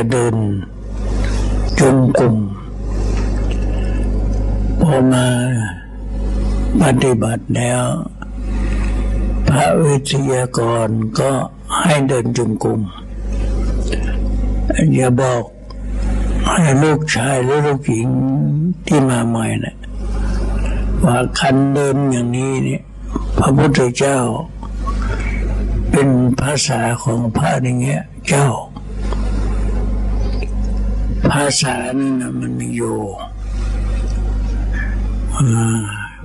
จะเดินจงกรมพอมาปฏิบัติแล้ว พระวิทยากรก็ให้เดินจงกรมอย่าบอกให้ลูกชายหรือลูกหญิงที่มาใหม่นะว่าคันเดินอย่างนี้เนี่ย พระพุทธเจ้า เป็นภาษาของพระอย่างเงี้ยเจ้า ภาษานี่นะมันมีอยู่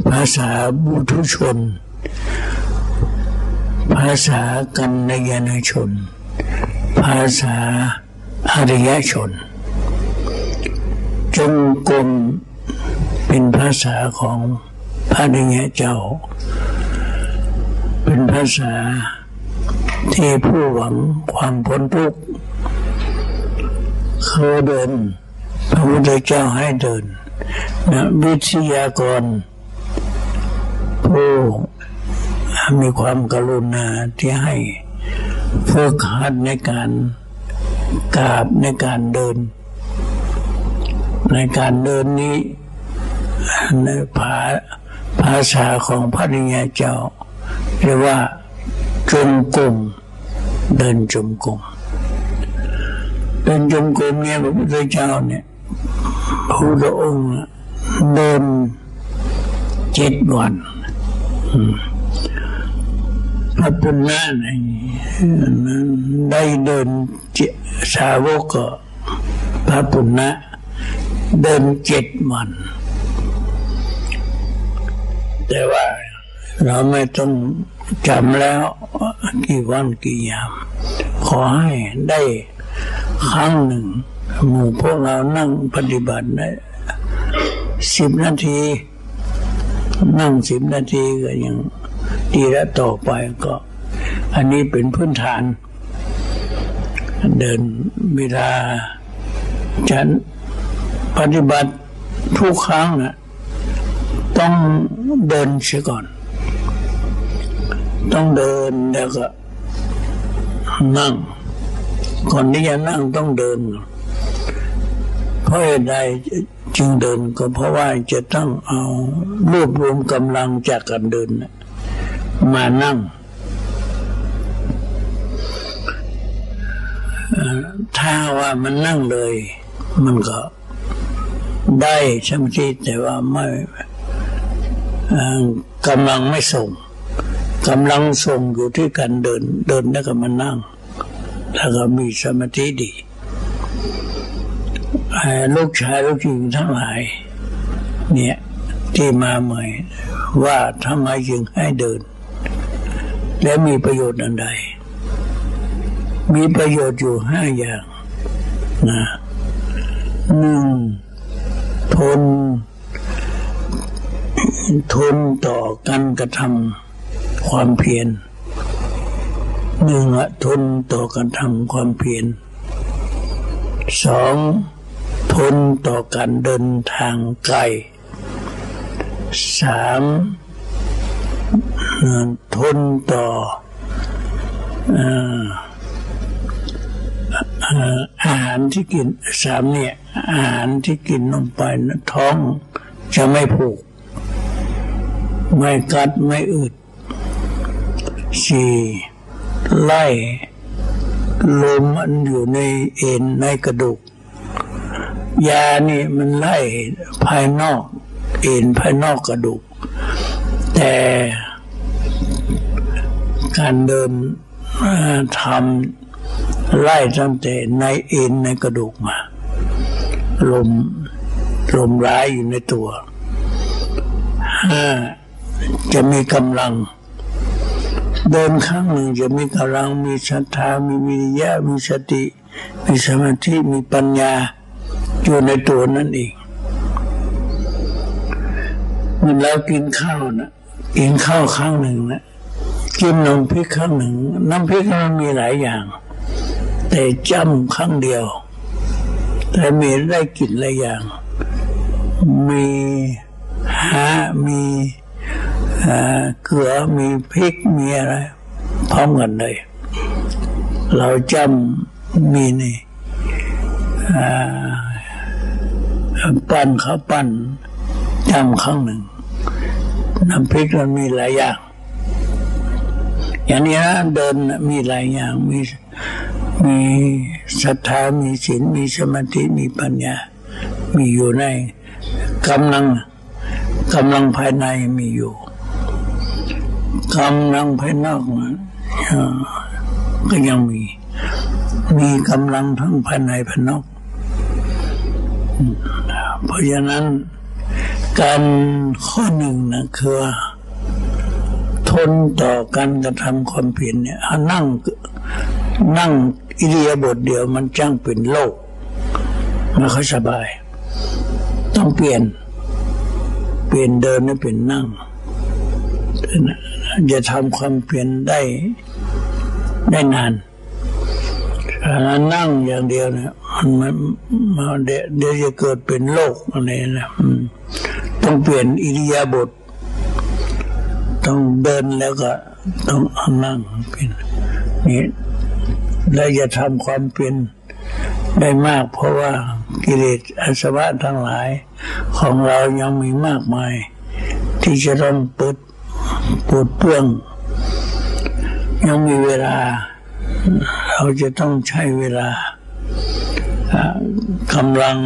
ภาษาบุตุชน ภาษากันนยนชน ภาษาอริยชน จงกรมเป็นภาษาของพระนิยเจ้า เป็นภาษาที่ผู้หวังความพ้นทุกข์ เขาเดินพระพุทธเจ้าให้เดินนะวิทยากรผู้มีความกรุณาที่ให้ฝึกหัดในการกราบในการเดิน ในการเดินนี้ในภาภาษาของพระนิยเจ้าเรียกว่าจมกลมเดินจมกลม เดินจมกลมเนี่ยพระพุทธเจ้าเนี่ยพระพุทธองค์เดินเจ็ดวันพระปุณณะได้เดินสาวกก็พระปุณณะเดินเจ็ดวัน แต่ว่าเราไม่ต้องจำแล้วกี่วันกี่ยาม ขอให้ได้ ครั้งหนึ่ง หมู่พวกเรานั่งปฏิบัติได้สิบนาที นั่งสิบนาทีก็ยังดีแล้วต่อไปก็ อันนี้เป็นพื้นฐาน เดินเวลาฉันปฏิบัติทุกครั้งนะต้องเดินเสียก่อน ต้องเดินแล้วก็นั่ง ก่อนที่จะนั่งต้องเดิน เพราะเหตุใดจึงเดินก็เพราะว่าจะต้องเอารวบรวมกำลังจากการเดินมานั่งถ้าว่ามันนั่งเลย มันก็ได้ช่ไหที่แต่ว่าไม่กำลังไม่ส่งกำลังส่งอยู่ที่การเดิน เดินแล้วก็มานั่ง แล้วก็มีสมาธิดีลูกชายลูกหญิงทั้งหลาย เนี่ยที่มาใหม่ว่าทำไมจึงให้เดิน และมีประโยชน์อันใด มีประโยชน์อยู่ห้าอย่างนะหนึ่งทน ทนต่อการกระทำความเพียร หนึ่งทนต่อการทำความเพียรสองทนต่อการเดินทางไกลสามทนต่ออาหารที่กินสามเนี่ยอาหารที่กินลงไปนะท้องจะไม่ผูก ไม่กัดไม่อึดสี่ ไล่ลมมันอยู่ในเอ็นในกระดูก ยานี่มันไล่ภายนอก เอ็นภายนอกกระดูก แต่การเดินทำไล่ตั้งแต่ในเอ็นในกระดูกมา ลมลมร้ายอยู่ในตัวห้าจะมีกำลัง เดินครั้งหนึ่งจะมีกำลังมีศรัทธามีวิริยะมีสติ มีสมาธิมีปัญญาอยู่ในตัวนั่นเองเมื่อเรากินข้าวนะกินข้าวครั้งหนึ่งนะกินน้ำพริกครั้งหนึ่ง น้ำพริกมันมีหลายอย่าง แต่จำครั้งเดียว แต่มีได้กินหลายอย่าง มีหามี เกลือมีพริกมีอะไรพร้อมกันเลย เราจำมีนี่ปั้นเขาปั้นจำครั้งหนึ่ง น้ำพริกมันมีหลายอย่าง อย่างนี้นะเดินมีหลายอย่างมีมีศรัทธามีศีลมีสมาธิมีปัญญา มีอยู่ในกำลังกำลังภายในมีอยู่ กำลังภายนอกก็ยังมี มีกำลังทั้งภายในภายนอก เพราะฉะนั้น การข้อหนึ่งนะคือทนต่อการกระทำความเพียรเนี่ยนั่งนั่งอิเดียบทเดียวมันจ้างเป็นโลกไม่ค่อยสบาย ต้องเปลี่ยน เปลี่ยนเดินให้เป็นนั่ง จะทำความเปลี่ยนได้ได้นานถ้านั่งอย่างเดียวเนี่ยมันมันเดี๋ยวจะเกิดเป็นโรคอะไรนะต้องเปลี่ยนอิริยาบถต้องเดินแล้วก็ต้องนั่งเป็นนี่และจะทำความเป็นได้มาก เพราะว่ากิเลสอาสวะทั้งหลาย ของเรายังมีมากมาย ที่จะต้องปด ปวดเปื้องยังมีเวลา เราจะต้องใช้เวลากำลัง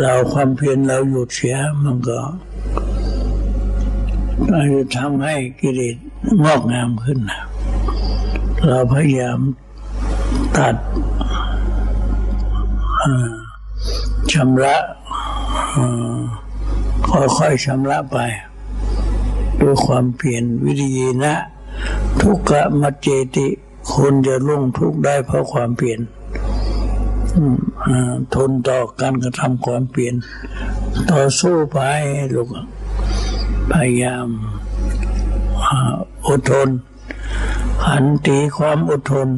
เราความเพียรเราหยุดเสียมันก็จะทำให้กิเลสงอกงามขึ้น เราพยายามตัดชำระค่อยๆชำระไป ด้วยความเปลี่ยนวิธีนะ ทุกขมัจเจติ คนจะล่วงทุกข์ได้เพราะความเปลี่ยนทนต่อการกระทำความเปลี่ยน ต่อสู้ไปลูกพยายามอดทน หันตีความอดทน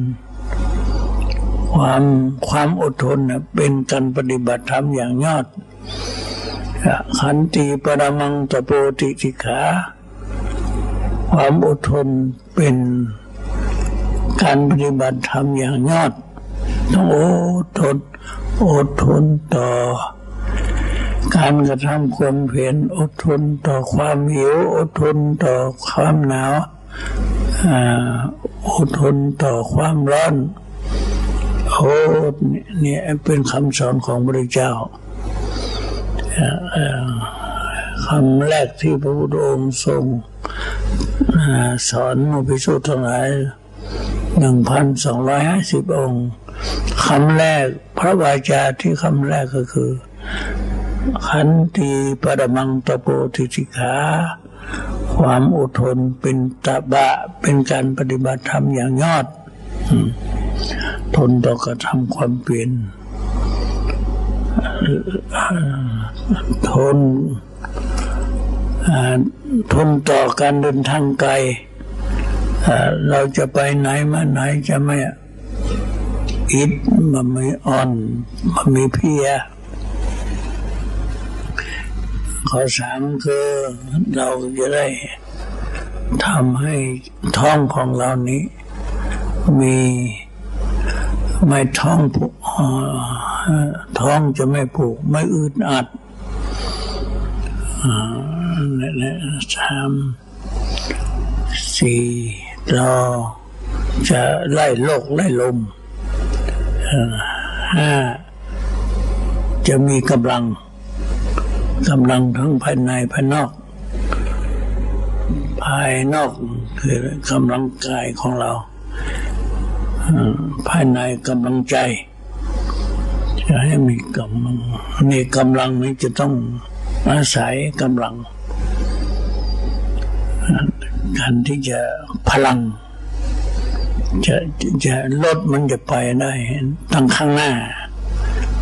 ความความอดทนเป็นการปฏิบัติธรรมอย่างยอดขันตีปรมังตะโปติสิขา ความอดทนเป็นการปฏิบัติธรรมอย่างยอด ต้องอดทนอดทนต่อ การกระทำความเพียรอดทนต่อความหิวอดทนต่อความหนาวอดทนต่อความร้อนโอ้เนี่ยเป็นคำสอนของพระเจ้า คำแรกที่พระพุทธองค์ทรงสอนอุปิสุทั้งหลายหนึ่งพันสองร้อยห้าสิบองค์คำแรกพระวาจาที่คำแรกก็คือ ขันติปรมังตโปติสิกาความอดทนเป็นตะบะเป็นการปฏิบัติธรรมอย่างยอด ทนต่อกระทำความเปลี่ยนทน ทนต่อการเดินทางไกลเราจะไปไหนมาไหนจะไม่อิดมันไม่อ่อน มันมีเพียข้อสามคือเราจะได้ทำให้ท้องของเรานี้ มีไม่ท้องผูกท้องจะไม่ผูก ไม่อึดอัด สามสี่เราจะไล่โลกไล่ลมห้าจะมีกำลังกำลังทั้งภายในภายนอก ภายนอกคือกำลังกายของเราภายในกำลังใจ จะให้มีกำลังมีกำลังนี้จะต้องอาศัยกำลัง การที่จะพลัง จะจะลดมันจะไปได้ตั้งข้างหน้า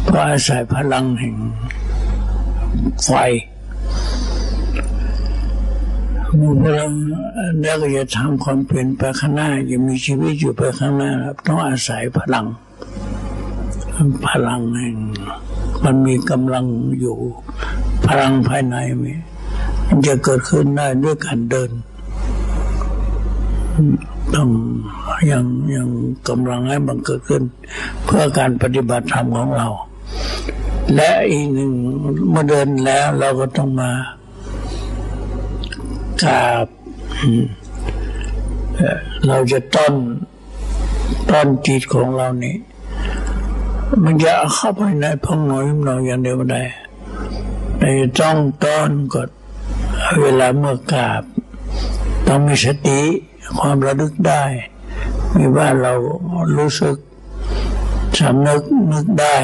เพราะอาศัยพลังแห่งไฟมีพลังแล้วก็จะทำความเปลี่ยนไปข้างหน้าจะมีชีวิตอยู่ไปข้างหน้าครับ ต้องอาศัยพลัง พลังแห่งมันมีกำลังอยู่ พลังภายในมันจะเกิดขึ้นได้ด้วยการเดิน ต้องยังยังกำลังให้มันเกิดขึ้น เพื่อการปฏิบัติธรรมของเรา และอีกหนึ่งเมื่อเดินแล้วเราก็ต้องมากราบเราจะต้นต้นจิตของเรานี่มันจะเข้าไปในพองหน้อยเราอย่างเดียวไม่ได้แต่ต้องต้นกดเวลาเมื่อกราบ ต้องมีสติ ความระลึกได้ มีว่าเรารู้สึกสำนึกนึกได้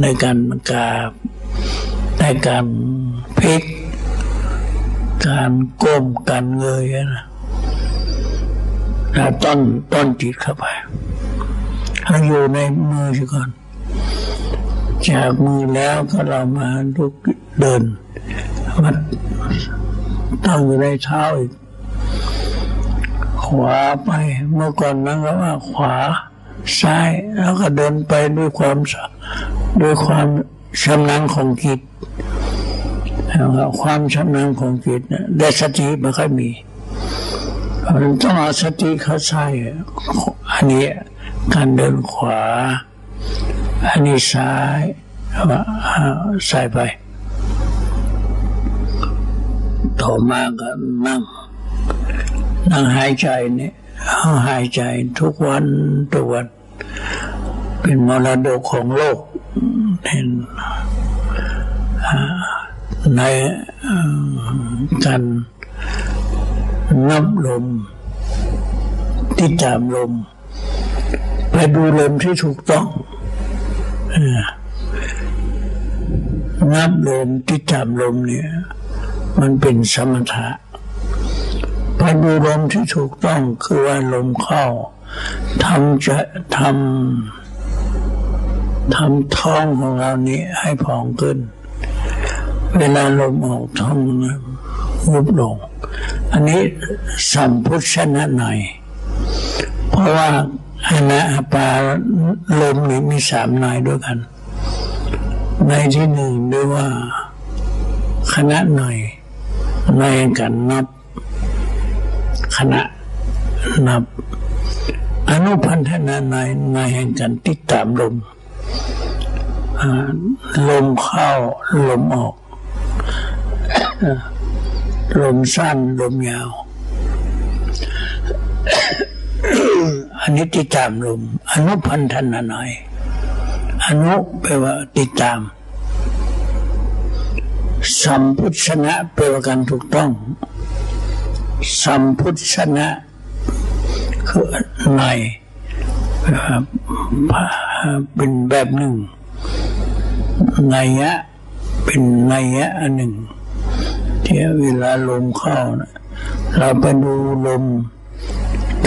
ในการกราบในการพลิก การก้มการเงยนะแล้วต้นต้นจิตเข้าไปให้อยู่ในมือก่อน จากมือแล้วก็เรามาลุกเดินมาตั้งอยู่ในเท้าอีก ขวาไป เมื่อก่อนนั้นก็ว่าขวา ซ้ายแล้วก็เดินไปด้วยความด้วยความชำนาญของจิตความชำนาญของจิตได้สติไม่ค่อยมีมันต้องเอาสติเข้าใส่อันนี้การเดินขวา อันนี้ซ้ายใส่ไป ต่อมาก็นั่ง นั่งหายใจเนี่ยหายใจทุกวันทุกวันเป็นมรดกของโลกเห็นในการนับลมที่จามลม ไปดูลมที่ถูกต้องนับลมที่จามลมเนี่ย มันเป็นสมถะ ไปดูลมที่ถูกต้องคือว่าลมเข้าทำจะทำทำท้องของเรานี้ให้พองขึ้น เวลาลมออกท้องยุบลง อันนี้สัมพุชนะหน่อย เพราะว่าอนาปาลมนี้มีสามนายด้วยกัน ในที่หนึ่งด้วยว่าคณะหน่อยในกันนับ คณะนับ อนุพันธนาในในแห่งการติดตามลมลมเข้าลมออก ลมสั้นลมยาว อันนี้ติดตามลม อนุพันธนาหน่อยอนุแปลว่าติดตาม สัมพุชนะแปลว่าการถูกต้อง สัมพุทธชนะ คือในเป็นแบบหนึ่งนัยยะ เป็นนัยยะอันหนึ่งที่เวลาลมเข้านะเราไปดูลม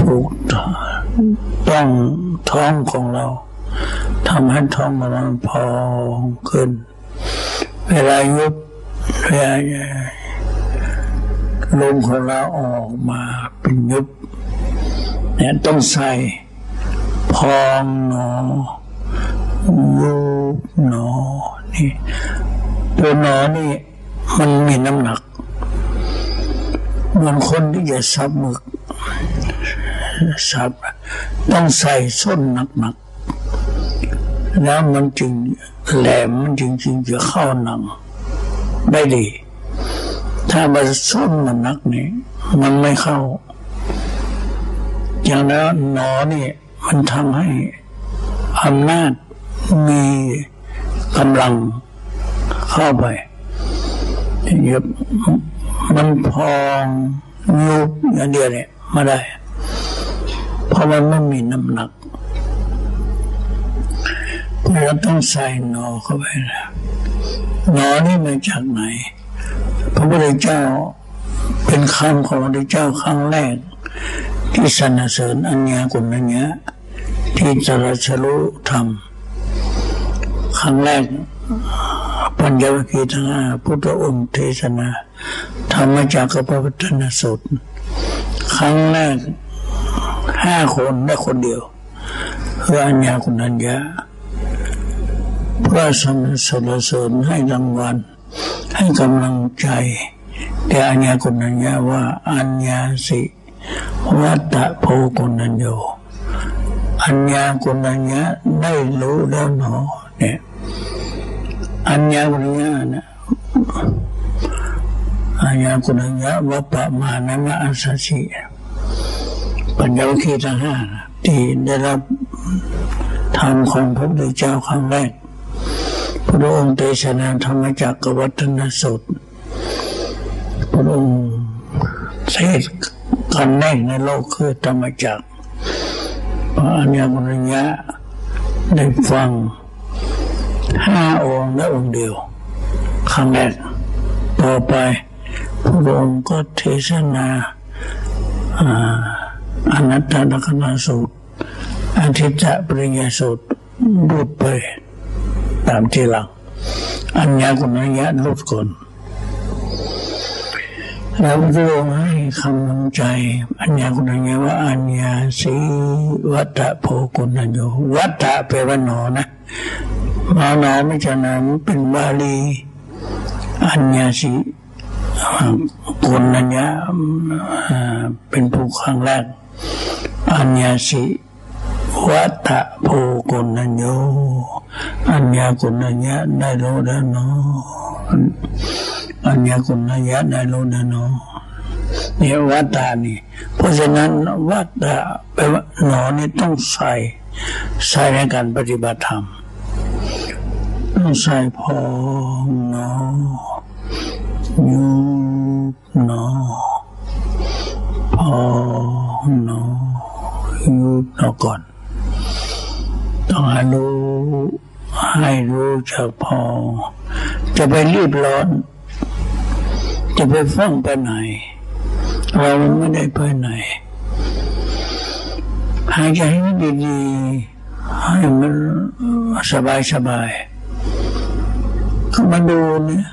ถูกต้องท้องของเราทำให้ท้องของเราพองขึ้น เวลายุบเวลา ลมของเราออกมาเป็นยุบเนี่ยต้องใส่พองหนอยุบหนอนี่ตัวหนอนี่มันมีน้ำหนักเหมือนคนที่จะซับหมึกซับต้องใส่ส้นหนักๆแล้วมันจึงแหลมมันจึงจึงจะเข้าหนังได้ดี ถ้ามันส้นมันนักนี่มันไม่เข้า อย่างนั้นหนอนี่มันทำให้อำนาจมีกำลังเข้าไปเยบมันพองยุบอย่างเดียวเนี่ยมาได้ เพราะมันไม่มีน้ำหนักเราต้องใส่หนอเข้าไปนะหนอนี่มาจากไหน พระพุทธเจ้าเป็นคำของพระพุทธเจ้าครั้งแรก ที่สรรเสริญอัญญากุณัญญะที่จรัชรุธรรมครั้งแรก ปัญญวคีทั้งห้าพุทธองค์เทศนาธรรมจากกพระพุทธนสุตครั้งแรกห้าคนได้คนเดียวเพื่ออัญญาคุณัญญาเพื่อสรรเสริญให้รางวัล ให้กำลังใจ แก่อัญญาคุณัญญาว่าอัญญาสิวัตตะโพกุนัญโยอัญญากุนัญญะได้รู้แล้วหนอเนี่ยอัญญากุนัญญะนะอัญญากุนัญญะวัปปะมานะมะอัสสชิปัญญาคีทั้งห้าที่ได้รับธรรมของพระพุทธเจ้าครั้งแรก พระองค์เทศนาธรรมจักรวัฒนสุตพระองค์เทศกันแรกในโลกคือธรรมจักรพระอัญญากุญญะได้ฟังห้าองค์และองค์เดียวครั้งแรกต่อไปพระองค์ก็เทศนาอนัตตลกนาสูตรอาทิตย์ปริญญาสูตรบุดไป ตามที่หลังอัญญากุณัญญาลุดก่อนแล้วพระองค์ให้คำนำใจ อัญญากุณัญญาว่าอัญญาสีวัตโพกุณัญโยวัตะแปลว่าหนอนะมาหนอไม่ใช่นะมันเป็นบาลีอัญญาสีกุณัญญาเป็นผู้ครั้งแรกอัญญาสี วัตโพกุณัญโยอัญญากุณัญญะได้รู้แล้วเนาะอัญญากุณัญญะได้รู้แล้วเนาะนี่ยวัตตานี่ เพราะฉะนั้นวัตตาแปลว่าหนอนี่ต้องใส่ใส่ในการปฏิบัติธรรมต้องใส่พองเนาะยุบเนาะพองเนาะยุบเนาะก่อน ต้องให้รู้ให้รู้จักพอ จะไปรีบร้อน จะไปฟังไปไหน เราไม่ได้ไปไหนหายใจให้ดีๆให้มันสบายสบายก็มาดูเนี่ย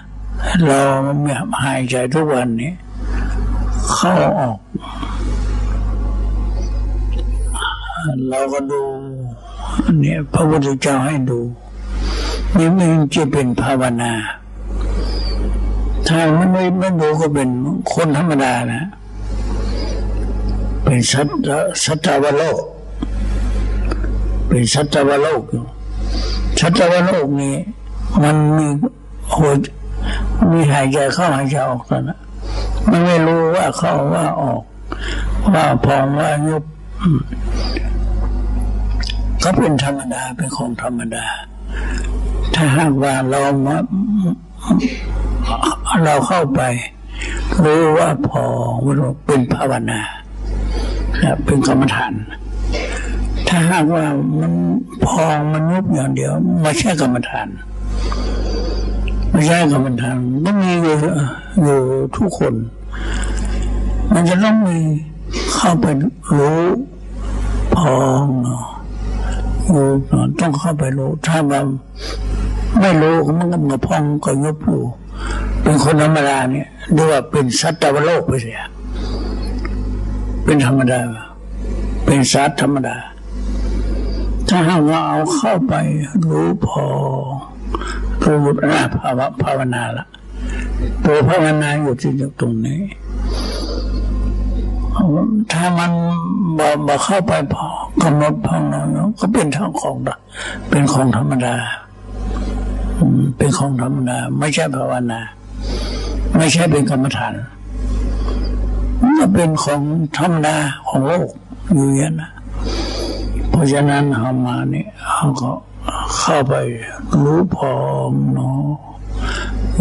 เราไม่หายใจทุกวันนี้เข้าออก เราก็ดูเนี่ยพระพุทธเจ้าให้ดูนี่มันจะเป็นภาวนา ถ้ามันไม่ไม่ดูก็เป็นคนธรรมดานะเป็นสัตสัตวโลก เป็นสัตวโลกสัตวโลกนี้มันมีหัวมีหายใจเข้าหายใจออกตอนนั้นมันไม่รู้ว่าเข้าว่าออก ว่าพองว่ายุบ ก็เป็นธรรมดาเป็นของธรรมดา ถ้าหากว่าเรามาเราเข้าไปรู้ว่าพอเป็นภาวนาเป็นกรรมฐาน ถ้าหากว่ามันพอมันยุบอย่างเดียวไม่ใช่กรรมฐานไม่ใช่กรรมฐานต้องมีอยู่อยู่ทุกคน มันจะต้องมีเข้าไปรู้พองเนาะ รู้ต้องเข้าไปรู้ ถ้าว่าไม่รู้มันก็มาพองก็ยุบอยู่เป็นคนธรรมดาเนี่ยเรียกว่าเป็นสัตว์โลกไปเสียเป็นธรรมดา เป็นสัตว์ธรรมดา ถ้าหากว่าเอาเข้าไปรู้พอรู้นะภาวะภาวนาละตัวภาวนาอยู่ที่ตรงนี้ ถ้ามันบอกบอกเข้าไปพอกำหนดพองนอนก็เป็นทางของเป็นของธรรมดาเป็นของธรรมดาไม่ใช่ภาวนา ไม่ใช่เป็นกรรมฐานมันเป็นของธรรมดาของโลกอยู่อย่างนะเพราะฉะนั้นเขามาเนี่ยเขาก็เข้าไปรู้พองเนาะ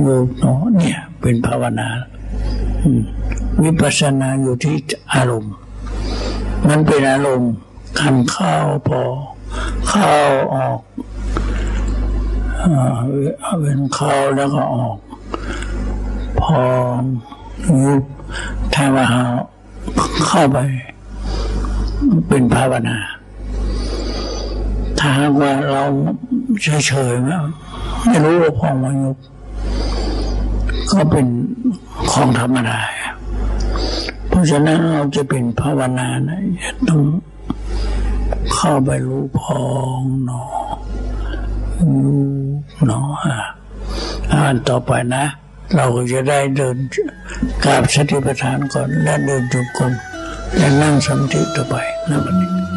รู้เนาะเนี่ยเป็นภาวนา วิปัสสนาอยู่ที่อารมณ์ มันเป็นอารมณ์ขันเข้าพอ เข้าออกเป็นเข้าแล้วก็ออก พอยุบถ้าว่าเข้าไป เป็นภาวนาถ้าว่าเราเฉยๆไม่รู้ว่าพองมายุบ ก็เป็นของธรรมดา เพราะฉะนั้นเราจะเป็นภาวนานะต้องเข้าไปรู้พองหนอรู้หนออ่านต่อไปนะ เราก็จะได้เดินกราบสติปัฏฐานก่อน และเดินจุกรมและนั่งสมาธิต่อไปนะวันนี้